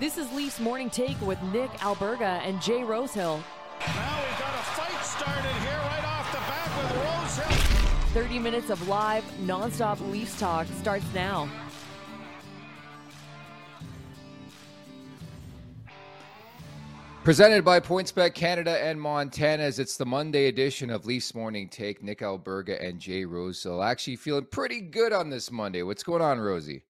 This is Leafs Morning Take with Nick Alberga and Jay Rosehill. Now we've got a fight started here right off the bat with Rosehill. 30 minutes of live, nonstop Leafs talk starts now. Presented by PointsBet Canada and Montana's, it's the Monday edition of Leafs Morning Take. Nick Alberga and Jay Rosehill actually feeling pretty good on this Monday. What's going on, Rosie?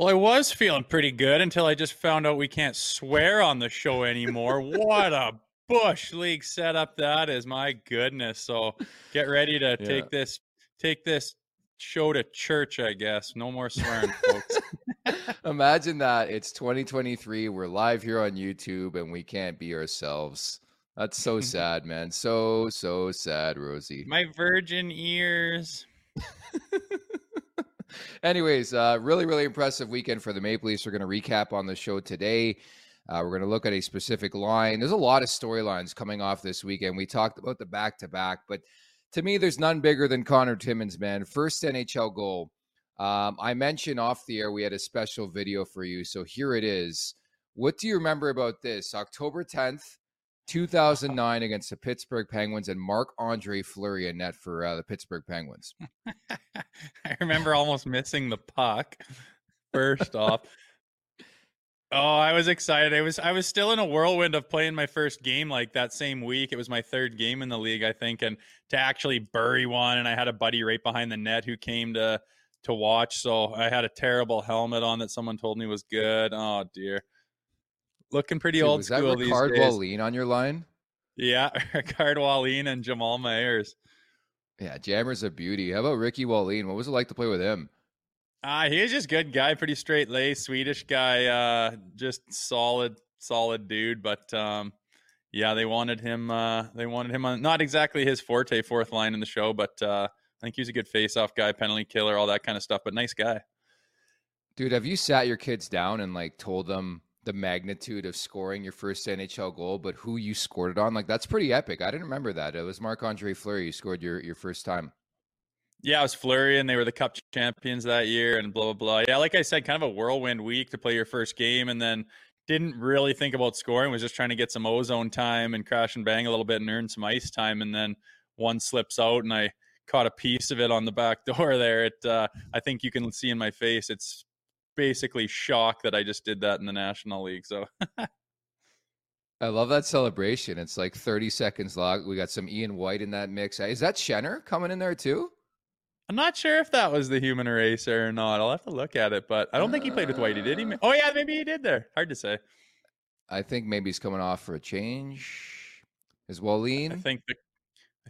Well, I was feeling pretty good until I just found out we can't swear on the show anymore. what a bush league setup that is! My goodness. So get ready to Yeah. take this take this show to church. I guess no more swearing, folks. Imagine that. It's 2023. We're live here on YouTube and we can't be ourselves. That's so sad, man. So, so sad, Rosie. My virgin ears. Anyways, uh, really, really impressive weekend for the Maple Leafs. We're going to recap on the show today. Uh, we're going to look at a specific line. There's a lot of storylines coming off this weekend. We talked about the back to back, but to me, there's none bigger than Connor Timmins, man. First NHL goal. Um, I mentioned off the air we had a special video for you, so here it is. What do you remember about this? October 10th, 2009, against the Pittsburgh Penguins, and Marc Andre Fleury in net for uh, the Pittsburgh Penguins. I remember almost missing the puck. First off. Oh, I was excited. I was I was still in a whirlwind of playing my first game like that same week. It was my third game in the league, I think, and to actually bury one and I had a buddy right behind the net who came to to watch. So I had a terrible helmet on that someone told me was good. Oh dear. Looking pretty Dude, old was that school these Rickard days. Wallin on your line? Yeah, Rickard Wallin and Jamal Mayers. Yeah, Jammer's a beauty. How about Ricky Wallin? What was it like to play with him? Uh, he was just good guy, pretty straight laced, Swedish guy, uh, just solid, solid dude. But um, yeah, they wanted him. Uh, they wanted him on not exactly his forte, fourth line in the show, but uh, I think he was a good face-off guy, penalty killer, all that kind of stuff. But nice guy. Dude, have you sat your kids down and like told them the magnitude of scoring your first NHL goal, but who you scored it on? Like that's pretty epic. I didn't remember that. It was Marc Andre Fleury you scored your, your first time. Yeah, it was Fleury, and they were the Cup champions that year, and blah blah blah. Yeah, like I said, kind of a whirlwind week to play your first game, and then didn't really think about scoring. Was just trying to get some ozone time and crash and bang a little bit and earn some ice time, and then one slips out, and I caught a piece of it on the back door there. It, uh, I think you can see in my face, it's basically shock that I just did that in the National League. So I love that celebration. It's like 30 seconds long. We got some Ian White in that mix. Is that Shenner coming in there too? I'm not sure if that was the human eraser or not. I'll have to look at it, but I don't think he played with Whitey, did he? Uh. Oh yeah, maybe he did there. Hard to say. I think maybe he's coming off for a change. Is Wallin? I think the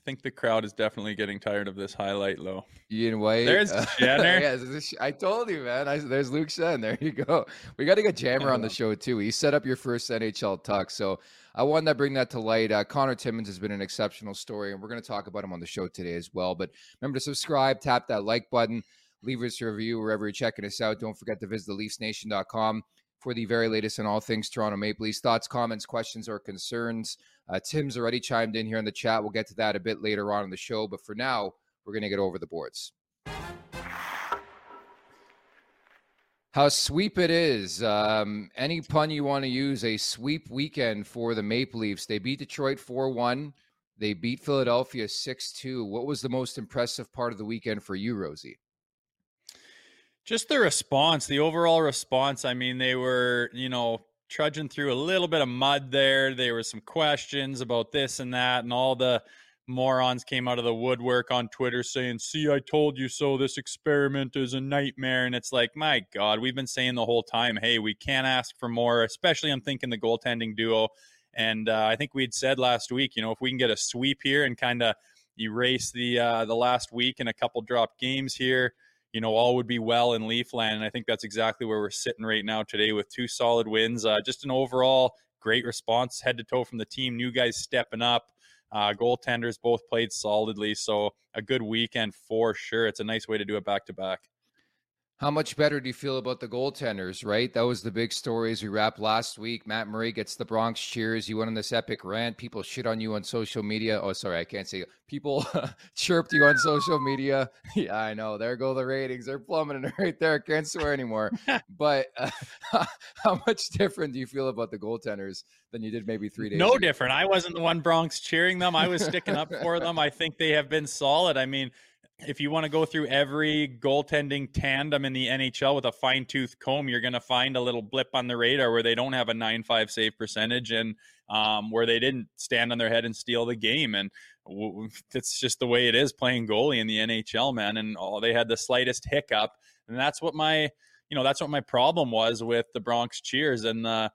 I think the crowd is definitely getting tired of this highlight low. Ian White. There's uh, Jenner. yeah, I told you, man. I, there's Luke Schenn. There you go. We got to get Jammer on the show too. He set up your first NHL talk, so I wanted to bring that to light. Uh, Connor Timmins has been an exceptional story, and we're going to talk about him on the show today as well. But remember to subscribe, tap that like button, leave us a review wherever you're checking us out. Don't forget to visit theleafsnation.com for the very latest in all things Toronto Maple Leafs. Thoughts, comments, questions, or concerns. Uh, Tim's already chimed in here in the chat. We'll get to that a bit later on in the show. But for now, we're going to get over the boards. How sweep it is. Um, any pun you want to use, a sweep weekend for the Maple Leafs. They beat Detroit 4 1. They beat Philadelphia 6 2. What was the most impressive part of the weekend for you, Rosie? Just the response, the overall response. I mean, they were, you know, trudging through a little bit of mud there. There were some questions about this and that, and all the morons came out of the woodwork on Twitter saying, See, I told you so. This experiment is a nightmare. And it's like, my God, we've been saying the whole time, hey, we can't ask for more, especially I'm thinking the goaltending duo. And uh, I think we'd said last week, you know, if we can get a sweep here and kind of erase the uh, the last week and a couple dropped games here, you know, all would be well in Leafland. And I think that's exactly where we're sitting right now today with two solid wins. Uh, just an overall great response, head to toe from the team. New guys stepping up. Uh, goaltenders both played solidly. So a good weekend for sure. It's a nice way to do it back to back. How much better do you feel about the goaltenders, right? That was the big story as we wrapped last week. Matt Murray gets the Bronx cheers. You went on this epic rant. People shit on you on social media. Oh, sorry, I can't say it. People chirped you on social media. Yeah, I know. There go the ratings. They're plummeting right there. Can't swear anymore. but uh, how much different do you feel about the goaltenders than you did maybe three days no ago? different. I wasn't the one Bronx cheering them. I was sticking up for them. I think they have been solid. I mean, if you want to go through every goaltending tandem in the NHL with a fine tooth comb, you're going to find a little blip on the radar where they don't have a 9 5 save percentage and um, where they didn't stand on their head and steal the game. And it's just the way it is playing goalie in the NHL, man. And oh, they had the slightest hiccup. And that's what my, you know, that's what my problem was with the Bronx cheers and the,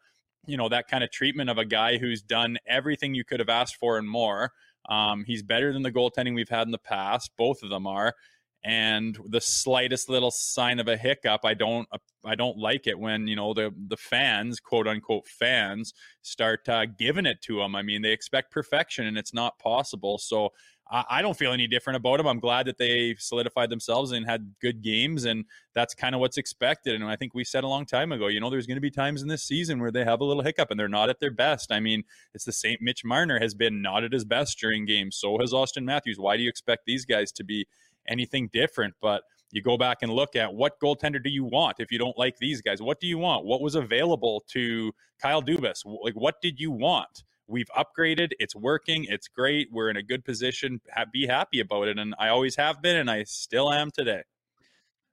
you know, that kind of treatment of a guy who's done everything you could have asked for and more. Um, he's better than the goaltending we've had in the past. Both of them are. And the slightest little sign of a hiccup, I don't, I don't like it when you know the the fans, quote unquote fans, start uh, giving it to him. I mean, they expect perfection, and it's not possible. So I, don't feel any different about them. I'm glad that they solidified themselves and had good games, and that's kind of what's expected. And I think we said a long time ago, you know, there's going to be times in this season where they have a little hiccup and they're not at their best. I mean, it's the same. Mitch Marner has been not at his best during games. So has Auston Matthews. Why do you expect these guys to be anything different? But you go back and look at what goaltender do you want if you don't like these guys? What do you want? What was available to Kyle Dubas? Like, what did you want? We've upgraded. It's working. It's great. We're in a good position. be happy about it. And I always have been, and I still am today.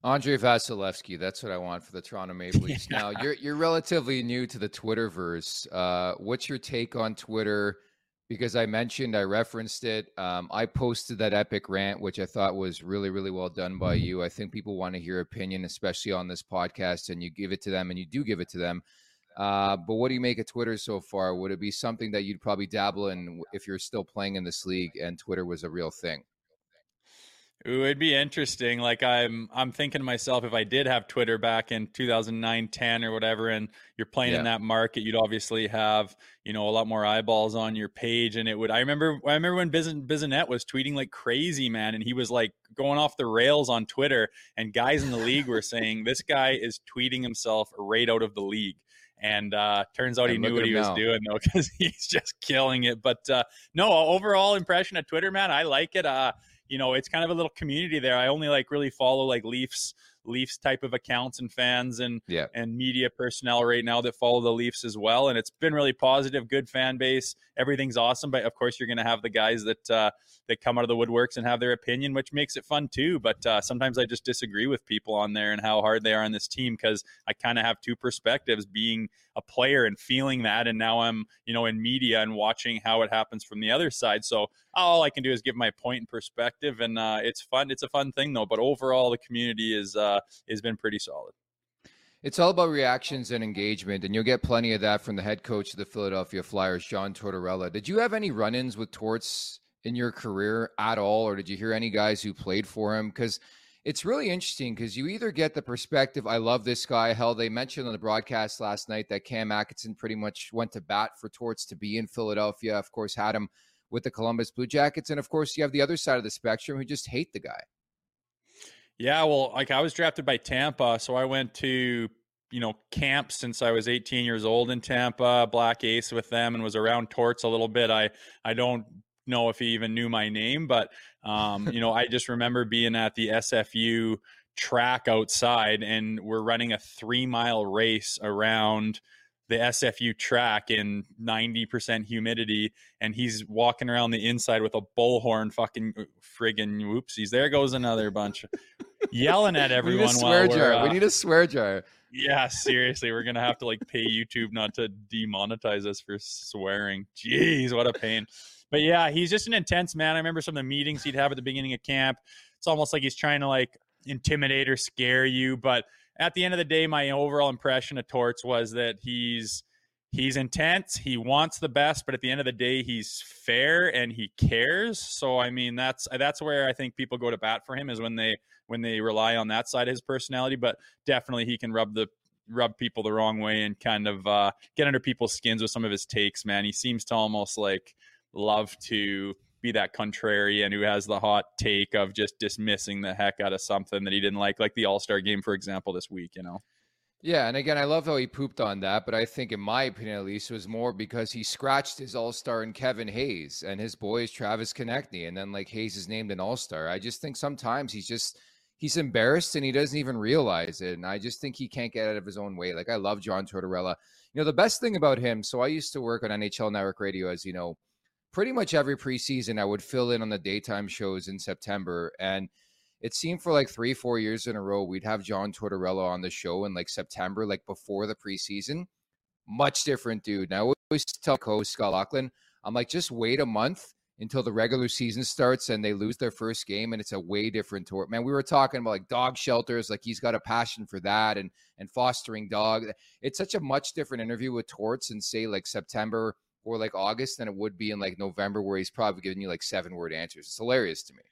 Andrei Vasilevskiy, that's what I want for the Toronto Maple Leafs. yeah. Now, you're you're relatively new to the Twitterverse. Uh, what's your take on Twitter? Because I mentioned, I referenced it. Um, I posted that epic rant, which I thought was really, really well done by you. I think people want to hear opinion, especially on this podcast, and you give it to them, and you do give it to them. Uh, but what do you make of Twitter so far? Would it be something that you'd probably dabble in if you're still playing in this league and Twitter was a real thing? Ooh, it'd be interesting. Like I'm, I'm thinking to myself, if I did have Twitter back in 2009, 10 or whatever, and you're playing yeah. in that market, you'd obviously have, you know, a lot more eyeballs on your page. And it would, I remember, I remember when Biz- Bissonnette was tweeting like crazy, man. And he was like going off the rails on Twitter and guys in the league were saying, this guy is tweeting himself right out of the league and uh, turns out he knew what he was now. doing though because he's just killing it. But uh, no, overall impression of Twitter, man, I like it. Uh, you know, it's kind of a little community there. I only like really follow like Leafs Leafs type of accounts and fans and yeah. and media personnel right now that follow the Leafs as well. And it's been really positive, good fan base. Everything's awesome, but of course you're going to have the guys that uh, that come out of the woodworks and have their opinion, which makes it fun too. But uh, sometimes I just disagree with people on there and how hard they are on this team because I kind of have two perspectives: being a player and feeling that, and now I'm you know in media and watching how it happens from the other side. So all I can do is give my point and perspective, and uh, it's fun. It's a fun thing though. But overall, the community is uh, has been pretty solid. It's all about reactions and engagement, and you'll get plenty of that from the head coach of the Philadelphia Flyers, John Tortorella. Did you have any run-ins with Torts in your career at all, or did you hear any guys who played for him? Because it's really interesting because you either get the perspective, I love this guy. Hell, they mentioned on the broadcast last night that Cam Atkinson pretty much went to bat for Torts to be in Philadelphia. Of course, had him with the Columbus Blue Jackets. And of course, you have the other side of the spectrum who just hate the guy. Yeah, well, like I was drafted by Tampa, so I went to you know camp since I was 18 years old in Tampa, Black Ace with them, and was around Torts a little bit. I I don't know if he even knew my name, but um, you know, I just remember being at the SFU track outside, and we're running a three mile race around the SFU track in 90% humidity, and he's walking around the inside with a bullhorn, fucking uh, friggin' whoopsies. There goes another bunch yelling at everyone. we need a swear jar. Uh, we need a swear jar. Yeah, seriously, we're gonna have to like pay YouTube not to demonetize us for swearing. Jeez, what a pain. But yeah, he's just an intense man. I remember some of the meetings he'd have at the beginning of camp. It's almost like he's trying to like intimidate or scare you. But at the end of the day, my overall impression of Torts was that he's he's intense. He wants the best, but at the end of the day, he's fair and he cares. So I mean, that's that's where I think people go to bat for him is when they when they rely on that side of his personality. But definitely, he can rub the rub people the wrong way and kind of uh, get under people's skins with some of his takes. Man, he seems to almost like love to be that contrarian who has the hot take of just dismissing the heck out of something that he didn't like, like the All Star game, for example, this week, you know? Yeah, and again, I love how he pooped on that, but I think, in my opinion at least, was more because he scratched his All Star in Kevin Hayes and his boy is Travis Konecny, and then like Hayes is named an All Star. I just think sometimes he's just he's embarrassed and he doesn't even realize it, and I just think he can't get out of his own way. Like I love John Tortorella. You know, the best thing about him. So I used to work on NHL Network Radio, as you know pretty much every preseason I would fill in on the daytime shows in September. And it seemed for like three, four years in a row, we'd have John Tortorella on the show in like September, like before the preseason. Much different dude. Now I always tell coach Scott Laughlin, I'm like, just wait a month until the regular season starts and they lose their first game and it's a way different tour. Man, we were talking about like dog shelters, like he's got a passion for that and and fostering dog. It's such a much different interview with Torts and say like September or like August than it would be in like November, where he's probably giving you like seven word answers. It's hilarious to me.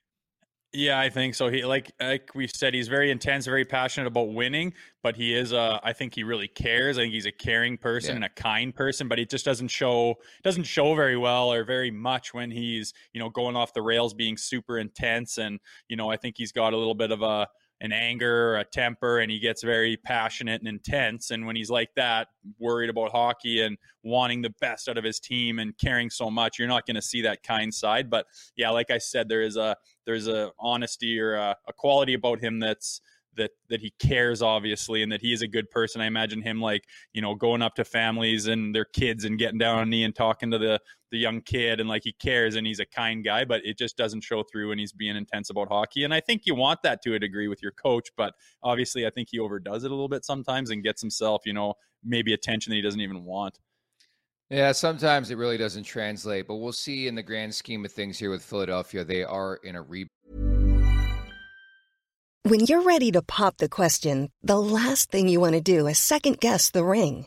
Yeah, I think so. He like like we said, he's very intense, very passionate about winning, but he is uh I think he really cares. I think he's a caring person yeah. and a kind person, but he just doesn't show doesn't show very well or very much when he's, you know, going off the rails being super intense and, you know, I think he's got a little bit of a an anger, a temper, and he gets very passionate and intense. And when he's like that, worried about hockey and wanting the best out of his team and caring so much, you're not going to see that kind side. But yeah, like I said, there is a there's a honesty or a, a quality about him that's that that he cares obviously and that he is a good person. I imagine him like, you know, going up to families and their kids and getting down on knee and talking to the the young kid and like he cares and he's a kind guy, but it just doesn't show through when he's being intense about hockey. And I think you want that to a degree with your coach, but obviously I think he overdoes it a little bit sometimes and gets himself, you know, maybe attention that he doesn't even want. Yeah, sometimes it really doesn't translate, but we'll see in the grand scheme of things here with Philadelphia. They are in a rebuild when you're ready to pop the question, the last thing you want to do is second guess the ring.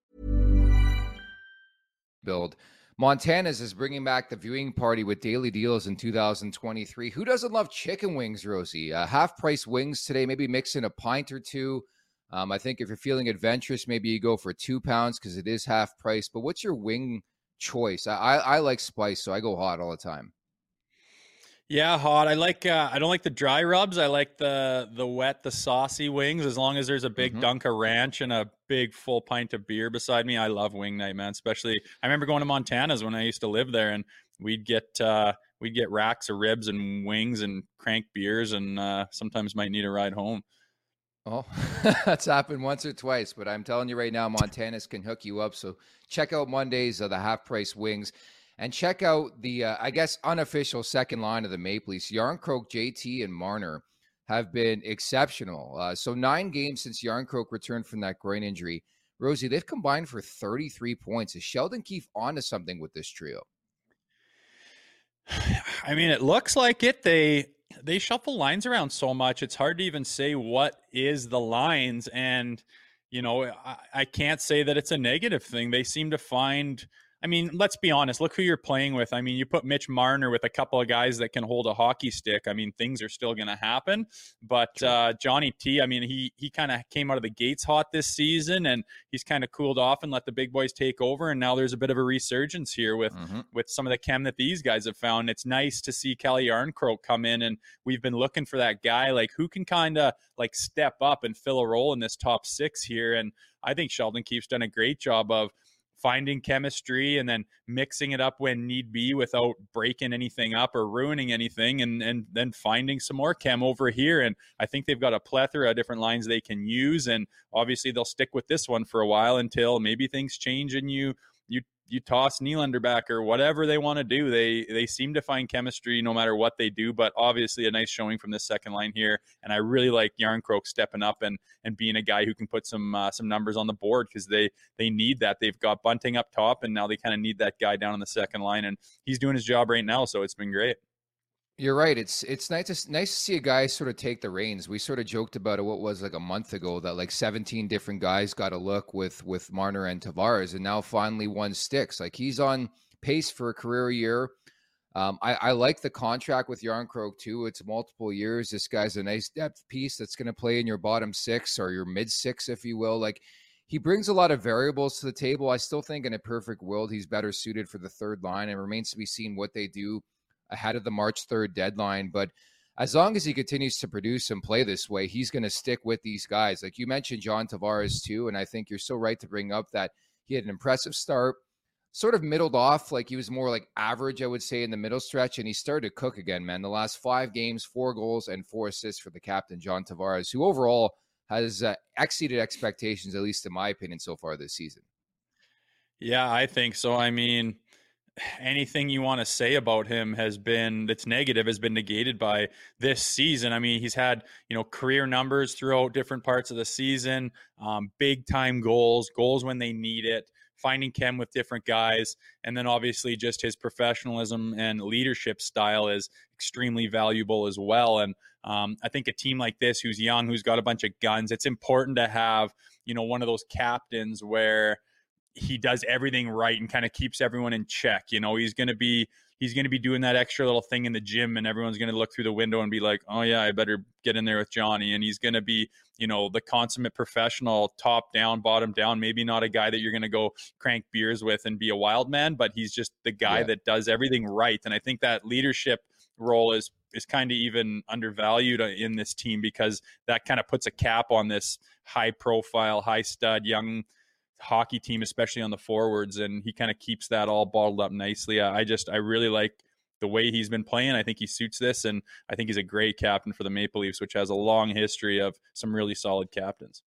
Build. Montana's is bringing back the viewing party with daily deals in 2023. Who doesn't love chicken wings, Rosie? Uh, half price wings today, maybe mix in a pint or two. Um, I think if you're feeling adventurous, maybe you go for two pounds because it is half price. But what's your wing choice? I, I, I like spice, so I go hot all the time. Yeah, hot. I like. Uh, I don't like the dry rubs. I like the the wet, the saucy wings. As long as there's a big mm-hmm. dunk of ranch and a big full pint of beer beside me, I love wing night, man. Especially, I remember going to Montana's when I used to live there, and we'd get uh, we'd get racks of ribs and wings and crank beers, and uh, sometimes might need a ride home. Oh, that's happened once or twice, but I'm telling you right now, Montana's can hook you up. So check out Mondays of the half price wings. And check out the, uh, I guess, unofficial second line of the Maple Leafs. Jarnkrok, JT, and Marner have been exceptional. Uh, so nine games since Jarnkrok returned from that groin injury. Rosie, they've combined for 33 points. Is Sheldon Keefe onto something with this trio? I mean, it looks like it. They they shuffle lines around so much. It's hard to even say what is the lines. And, you know, I, I can't say that it's a negative thing. They seem to find – I mean, let's be honest. Look who you're playing with. I mean, you put Mitch Marner with a couple of guys that can hold a hockey stick. I mean, things are still going to happen. But uh, Johnny T, I mean, he he kind of came out of the gates hot this season, and he's kind of cooled off and let the big boys take over. And now there's a bit of a resurgence here with mm-hmm. with some of the chem that these guys have found. It's nice to see Calle Jarnkrok come in, and we've been looking for that guy like who can kind of like step up and fill a role in this top six here. And I think Sheldon Keefe's done a great job of finding chemistry and then mixing it up when need be without breaking anything up or ruining anything and and then finding some more chem over here. And I think they've got a plethora of different lines they can use. And obviously they'll stick with this one for a while until maybe things change and you you toss Nylander back or whatever they want to do. They they seem to find chemistry no matter what they do. But obviously, a nice showing from this second line here, and I really like Jarnkrok stepping up and and being a guy who can put some uh, some numbers on the board because they they need that. They've got Bunting up top, and now they kind of need that guy down on the second line, and he's doing his job right now. So it's been great. You're right. It's it's nice to nice to see a guy sort of take the reins. We sort of joked about it. What was like a month ago that like 17 different guys got a look with with Marner and Tavares, and now finally one sticks. Like he's on pace for a career year. Um, I, I like the contract with Jarnkrok too. It's multiple years. This guy's a nice depth piece that's going to play in your bottom six or your mid six, if you will. Like he brings a lot of variables to the table. I still think in a perfect world he's better suited for the third line, and remains to be seen what they do ahead of the March 3rd deadline. But as long as he continues to produce and play this way, he's going to stick with these guys. Like you mentioned, John Tavares, too. And I think you're so right to bring up that he had an impressive start, sort of middled off. Like he was more like average, I would say, in the middle stretch. And he started to cook again, man. The last five games, four goals and four assists for the captain, John Tavares, who overall has uh, exceeded expectations, at least in my opinion, so far this season. Yeah, I think so. I mean, anything you want to say about him has been that's negative has been negated by this season. I mean, he's had you know career numbers throughout different parts of the season, um, big time goals, goals when they need it, finding chem with different guys, and then obviously just his professionalism and leadership style is extremely valuable as well. And um, I think a team like this, who's young, who's got a bunch of guns, it's important to have you know one of those captains where he does everything right and kind of keeps everyone in check. You know, he's going to be he's going to be doing that extra little thing in the gym and everyone's going to look through the window and be like, "Oh yeah, I better get in there with Johnny." And he's going to be, you know, the consummate professional, top down, bottom down, maybe not a guy that you're going to go crank beers with and be a wild man, but he's just the guy yeah. that does everything right. And I think that leadership role is is kind of even undervalued uh, in this team because that kind of puts a cap on this high profile, high stud young hockey team, especially on the forwards, and he kind of keeps that all bottled up nicely. I just I really like the way he's been playing. I think he suits this, and I think he's a great captain for the Maple Leafs, which has a long history of some really solid captains.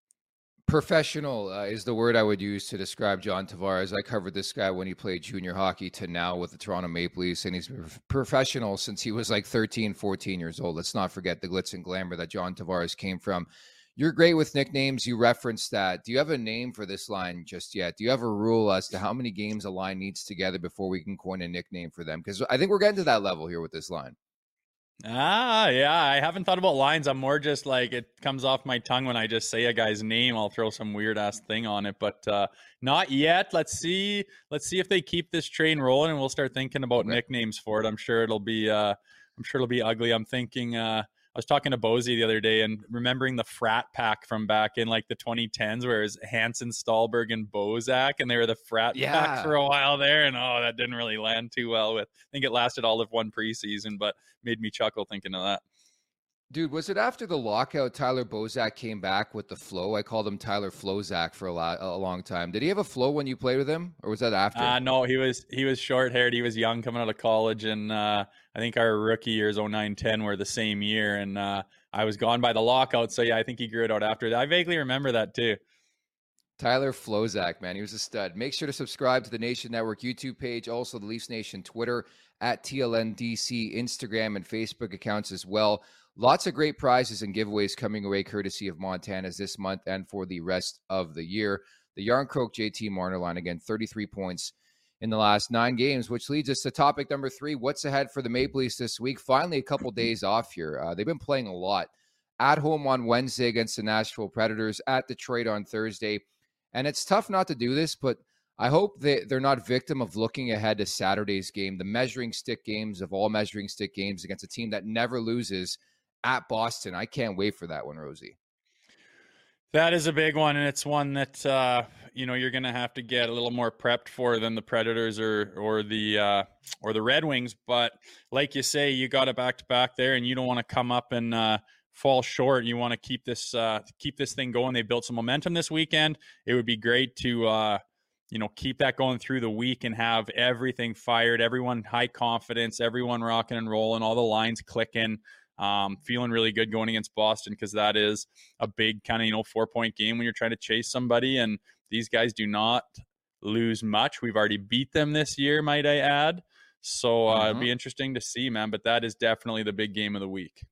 Professional uh, is the word I would use to describe John Tavares. I covered this guy when he played junior hockey to now with the Toronto Maple Leafs, and he's professional since he was like 13, 14 years old. Let's not forget the glitz and glamour that John Tavares came from. You're great with nicknames. You referenced that. Do you have a name for this line just yet? Do you have a rule as to how many games a line needs together before we can coin a nickname for them? Because I think we're getting to that level here with this line. Ah, yeah. I haven't thought about lines. I'm more just like it comes off my tongue when I just say a guy's name. I'll throw some weird ass thing on it, but uh, not yet. Let's see. Let's see if they keep this train rolling, and we'll start thinking about okay. nicknames for it. I'm sure it'll be. Uh, I'm sure it'll be ugly. I'm thinking. Uh, I was talking to Bozy the other day and remembering the frat pack from back in like the 2010s, where it was Hanson, Stalberg, and Bozak, and they were the frat yeah. pack for a while there. And oh, that didn't really land too well. With I think it lasted all of one preseason, but made me chuckle thinking of that. Dude, was it after the lockout Tyler Bozak came back with the flow? I called him Tyler Flozak for a, lot, a long time. Did he have a flow when you played with him, or was that after? Uh, no, he was he was short haired. He was young coming out of college, and uh, I think our rookie years 09-10 were the same year, and uh, I was gone by the lockout. So yeah, I think he grew it out after that. I vaguely remember that too. Tyler Flozak, man, he was a stud. Make sure to subscribe to the Nation Network YouTube page, also the Leafs Nation Twitter at TLNDC, Instagram, and Facebook accounts as well. Lots of great prizes and giveaways coming away courtesy of Montana's this month and for the rest of the year. The Järnkrok JT Marner line again, 33 points in the last nine games, which leads us to topic number three. What's ahead for the Maple Leafs this week? Finally, a couple days off here. Uh, they've been playing a lot. At home on Wednesday against the Nashville Predators, at Detroit on Thursday. And it's tough not to do this, but I hope they, they're not victim of looking ahead to Saturday's game, the measuring stick games of all measuring stick games against a team that never loses at Boston. I can't wait for that one, Rosie. That is a big one, and it's one that uh, you know you're going to have to get a little more prepped for than the Predators or or the uh, or the Red Wings. But like you say, you got it back to back there, and you don't want to come up and uh, fall short. You want to keep this uh, keep this thing going. They built some momentum this weekend. It would be great to uh, you know keep that going through the week and have everything fired, everyone high confidence, everyone rocking and rolling, all the lines clicking. Um, feeling really good going against Boston because that is a big kind of you know four point game when you're trying to chase somebody, and these guys do not lose much. We've already beat them this year, might I add. So uh, mm-hmm. it'll be interesting to see, man. But that is definitely the big game of the week.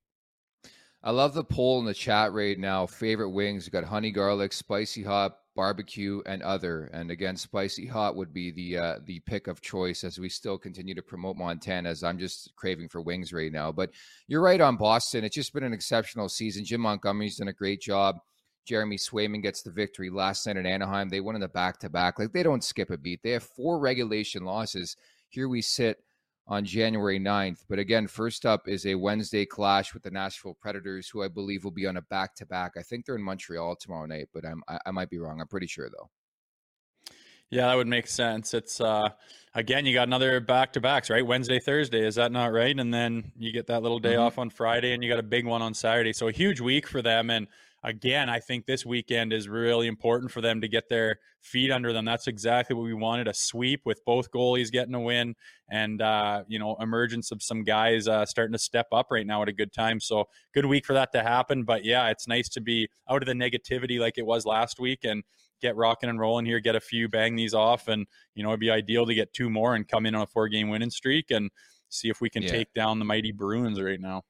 I love the poll in the chat right now. Favorite wings? You got honey garlic, spicy hot, barbecue, and other. And again, spicy hot would be the uh, the pick of choice as we still continue to promote Montana. As I'm just craving for wings right now. But you're right on Boston. It's just been an exceptional season. Jim Montgomery's done a great job. Jeremy Swayman gets the victory last night in Anaheim. They won in the back to back. Like they don't skip a beat. They have four regulation losses. Here we sit on January 9th. But again, first up is a Wednesday clash with the Nashville Predators, who I believe will be on a back to back. I think they're in Montreal tomorrow night, but I'm, I, I might be wrong. I'm pretty sure though. Yeah, that would make sense. It's uh again, you got another back to backs, right? Wednesday, Thursday, is that not right? And then you get that little day mm-hmm. off on Friday and you got a big one on Saturday. So a huge week for them and again, I think this weekend is really important for them to get their feet under them. That's exactly what we wanted a sweep with both goalies getting a win and, uh, you know, emergence of some guys uh, starting to step up right now at a good time. So, good week for that to happen. But yeah, it's nice to be out of the negativity like it was last week and get rocking and rolling here, get a few, bang these off. And, you know, it'd be ideal to get two more and come in on a four game winning streak and see if we can yeah. take down the mighty Bruins right now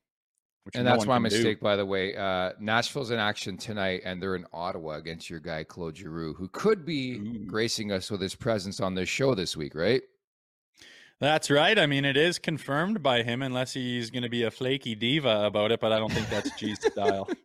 and no that's my mistake, do. by the way. Uh, Nashville's in action tonight, and they're in Ottawa against your guy Claude Giroux, who could be Ooh. gracing us with his presence on this show this week, right? That's right. I mean, it is confirmed by him, unless he's going to be a flaky diva about it. But I don't think that's G's style.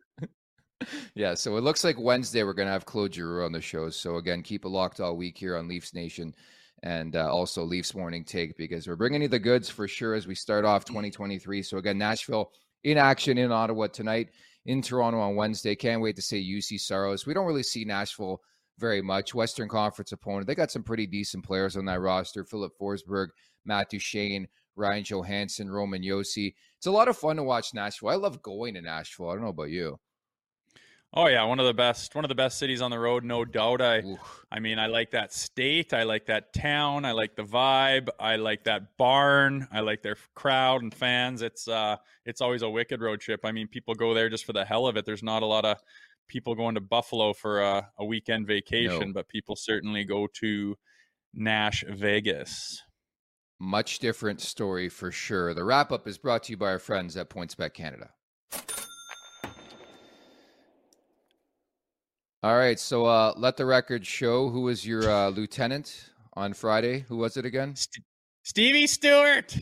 yeah, so it looks like Wednesday we're going to have Claude Giroux on the show. So again, keep it locked all week here on Leafs Nation and uh, also Leafs Morning Take because we're bringing you the goods for sure as we start off 2023. So again, Nashville in action in Ottawa tonight, in Toronto on Wednesday. Can't wait to see Juuse Saros. We don't really see Nashville very much. Western Conference opponent. They got some pretty decent players on that roster. Filip Forsberg, Matt Duchene, Ryan Johansen, Roman Josi. It's a lot of fun to watch Nashville. I love going to Nashville. I don't know about you. Oh yeah, one of the best, one of the best cities on the road, no doubt. I, Oof. I mean, I like that state. I like that town. I like the vibe. I like that barn. I like their crowd and fans. It's, uh, it's always a wicked road trip. I mean, people go there just for the hell of it. There's not a lot of people going to Buffalo for a, a weekend vacation, no. but people certainly go to Nash Vegas. Much different story for sure. The wrap up is brought to you by our friends at PointsBet Canada. All right, so uh, let the record show who was your uh, lieutenant on Friday. Who was it again? St- Stevie Stewart.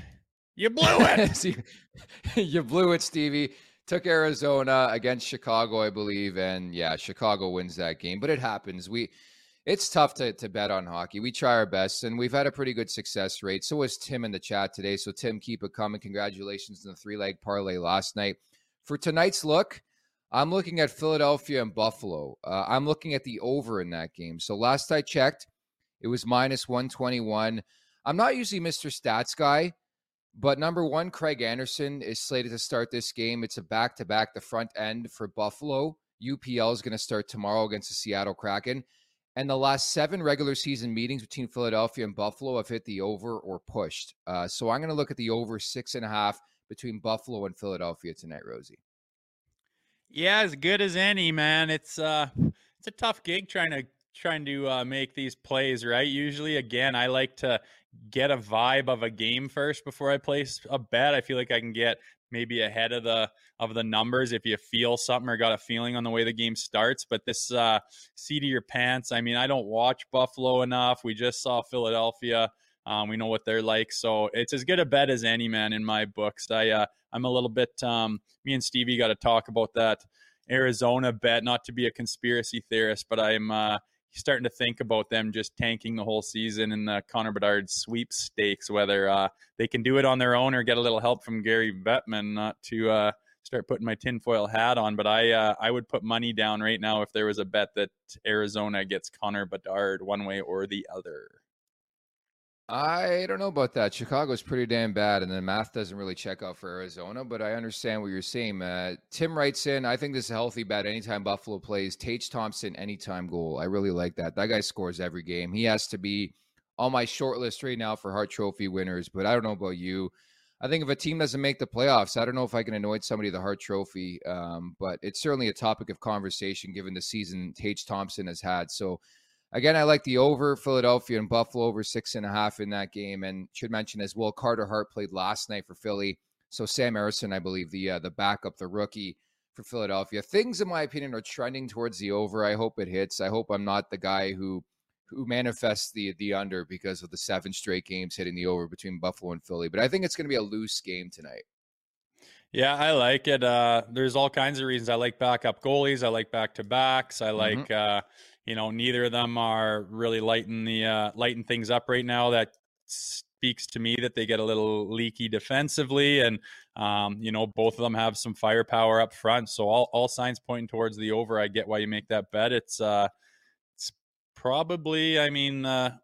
You blew it. You blew it, Stevie. Took Arizona against Chicago, I believe, and yeah, Chicago wins that game. But it happens. We it's tough to, to bet on hockey. We try our best, and we've had a pretty good success rate. So was Tim in the chat today. So Tim, keep it coming. Congratulations on the three leg parlay last night. For tonight's look, I'm looking at Philadelphia and Buffalo. Uh, I'm looking at the over in that game. So last I checked, it was minus 121. I'm not usually Mr. Stats guy, but number one, Craig Anderson is slated to start this game. It's a back to back, the front end for Buffalo. UPL is going to start tomorrow against the Seattle Kraken. And the last seven regular season meetings between Philadelphia and Buffalo have hit the over or pushed. Uh, so I'm going to look at the over six and a half between Buffalo and Philadelphia tonight, Rosie. Yeah, as good as any, man. It's uh, it's a tough gig trying to trying to uh, make these plays, right? Usually, again, I like to get a vibe of a game first before I place a bet. I feel like I can get maybe ahead of the of the numbers if you feel something or got a feeling on the way the game starts. But this uh, seat of your pants. I mean, I don't watch Buffalo enough. We just saw Philadelphia. Um, we know what they're like, so it's as good a bet as any man in my books. I uh, I'm a little bit. Um, me and Stevie got to talk about that Arizona bet. Not to be a conspiracy theorist, but I'm uh, starting to think about them just tanking the whole season in the Connor Bedard sweepstakes. Whether uh, they can do it on their own or get a little help from Gary Bettman. Not to uh, start putting my tinfoil hat on, but I uh, I would put money down right now if there was a bet that Arizona gets Connor Bedard one way or the other. I don't know about that. Chicago's pretty damn bad, and the math doesn't really check out for Arizona. But I understand what you're saying. Uh, Tim writes in, I think this is a healthy bet. Anytime Buffalo plays, Tage Thompson, anytime goal. I really like that. That guy scores every game. He has to be on my short list right now for Hart Trophy winners. But I don't know about you. I think if a team doesn't make the playoffs, I don't know if I can anoint somebody the Hart Trophy. Um, but it's certainly a topic of conversation given the season Tage Thompson has had. So Again, I like the over Philadelphia and Buffalo over six and a half in that game. And should mention as well, Carter Hart played last night for Philly. So Sam Ersson, I believe, the uh, the backup, the rookie for Philadelphia. Things, in my opinion, are trending towards the over. I hope it hits. I hope I'm not the guy who who manifests the the under because of the seven straight games hitting the over between Buffalo and Philly. But I think it's going to be a loose game tonight. Yeah, I like it. Uh, there's all kinds of reasons. I like backup goalies. I like back to backs. I mm-hmm. like mm-hmm. uh, you know, neither of them are really lighting the uh, lighting things up right now. That speaks to me that they get a little leaky defensively, and um, you know, both of them have some firepower up front. So all all signs pointing towards the over. I get why you make that bet. It's uh, it's probably, I mean, uh,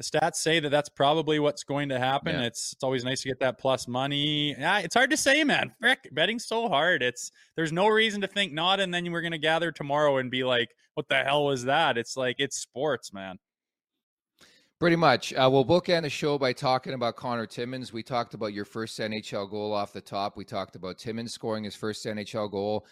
the stats say that that's probably what's going to happen. Yeah. It's it's always nice to get that plus money. Yeah, it's hard to say, man. Frick, betting's so hard. It's there's no reason to think not, and then we're gonna gather tomorrow and be like, what the hell was that? It's like it's sports, man. Pretty much. Uh, we'll bookend the show by talking about Connor Timmins. We talked about your first NHL goal off the top. We talked about Timmins scoring his first NHL goal.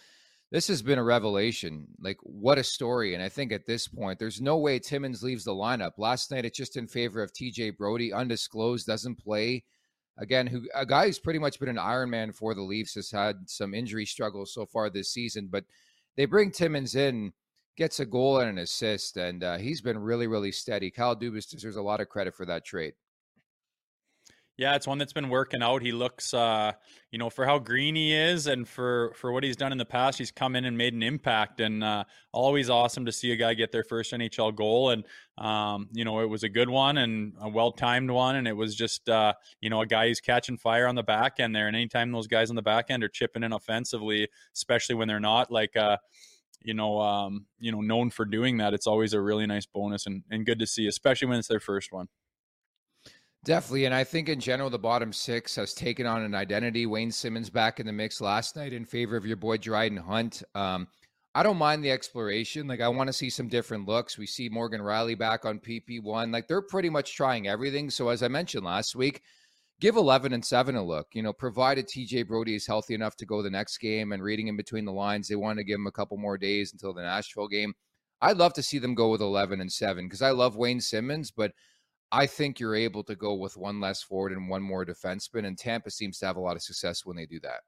This has been a revelation. Like, what a story. And I think at this point, there's no way Timmins leaves the lineup. Last night, it's just in favor of TJ Brodie, undisclosed, doesn't play. Again, who a guy who's pretty much been an Iron Man for the Leafs has had some injury struggles so far this season, but they bring Timmins in gets a goal and an assist, and uh, he's been really, really steady. Kyle Dubas deserves a lot of credit for that trade. Yeah, it's one that's been working out. He looks, uh, you know, for how green he is and for for what he's done in the past, he's come in and made an impact. And uh, always awesome to see a guy get their first NHL goal. And um, you know, it was a good one and a well timed one. And it was just, uh, you know, a guy who's catching fire on the back end there. And anytime those guys on the back end are chipping in offensively, especially when they're not like. Uh, you know, um, you know, known for doing that. It's always a really nice bonus and, and good to see, especially when it's their first one. Definitely. And I think in general, the bottom six has taken on an identity. Wayne Simmonds back in the mix last night in favor of your boy Dryden Hunt. Um, I don't mind the exploration. Like, I want to see some different looks. We see Morgan Rielly back on PP1. Like, they're pretty much trying everything. So, as I mentioned last week, give 11 and 7 a look. You know, provided TJ Brodie is healthy enough to go the next game and reading in between the lines, they want to give him a couple more days until the Nashville game. I'd love to see them go with 11 and 7 because I love Wayne Simmonds, but I think you're able to go with one less forward and one more defenseman. And Tampa seems to have a lot of success when they do that.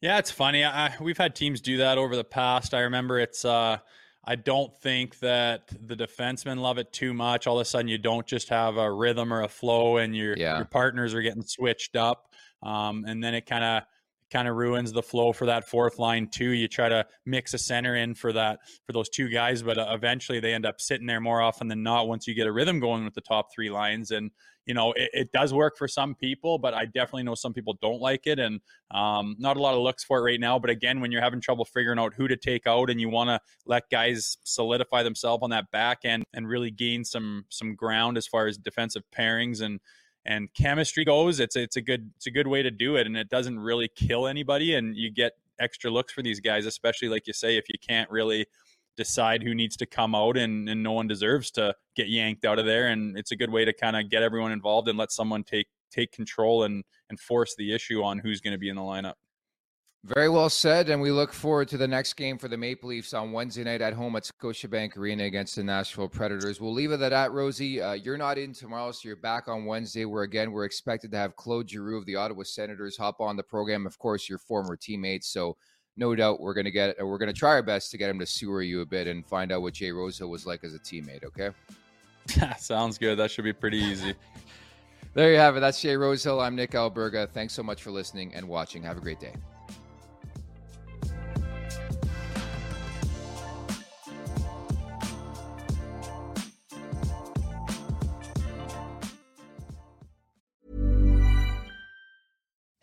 Yeah, it's funny. I, we've had teams do that over the past. I remember it's. Uh, I don't think that the defensemen love it too much. All of a sudden, you don't just have a rhythm or a flow, and your Yeah. your partners are getting switched up, um, and then it kind of kind of ruins the flow for that fourth line too. You try to mix a center in for that for those two guys, but uh, eventually they end up sitting there more often than not once you get a rhythm going with the top three lines. And you know it, it does work for some people, but I definitely know some people don't like it, and um, not a lot of looks for it right now. But again, when you're having trouble figuring out who to take out, and you want to let guys solidify themselves on that back end and really gain some some ground as far as defensive pairings and and chemistry goes, it's it's a good it's a good way to do it, and it doesn't really kill anybody, and you get extra looks for these guys, especially like you say, if you can't really decide who needs to come out and, and no one deserves to get yanked out of there and it's a good way to kind of get everyone involved and let someone take take control and and force the issue on who's going to be in the lineup Very well said. And we look forward to the next game for the Maple Leafs on Wednesday night at home at Scotiabank Arena against the Nashville Predators. We'll leave it at that, Rosie. Uh, you're not in tomorrow, so you're back on Wednesday, where again, we're expected to have Claude Giroux of the Ottawa Senators hop on the program. Of course, your former teammates. So no doubt we're going to get, we're going to try our best to get him to sewer you a bit and find out what Jay Rosa was like as a teammate. Okay. sounds good that should be pretty easy There you have it. That's Jay Rosehill. I'm Nick Alberga. Thanks so much for listening and watching. Have a great day.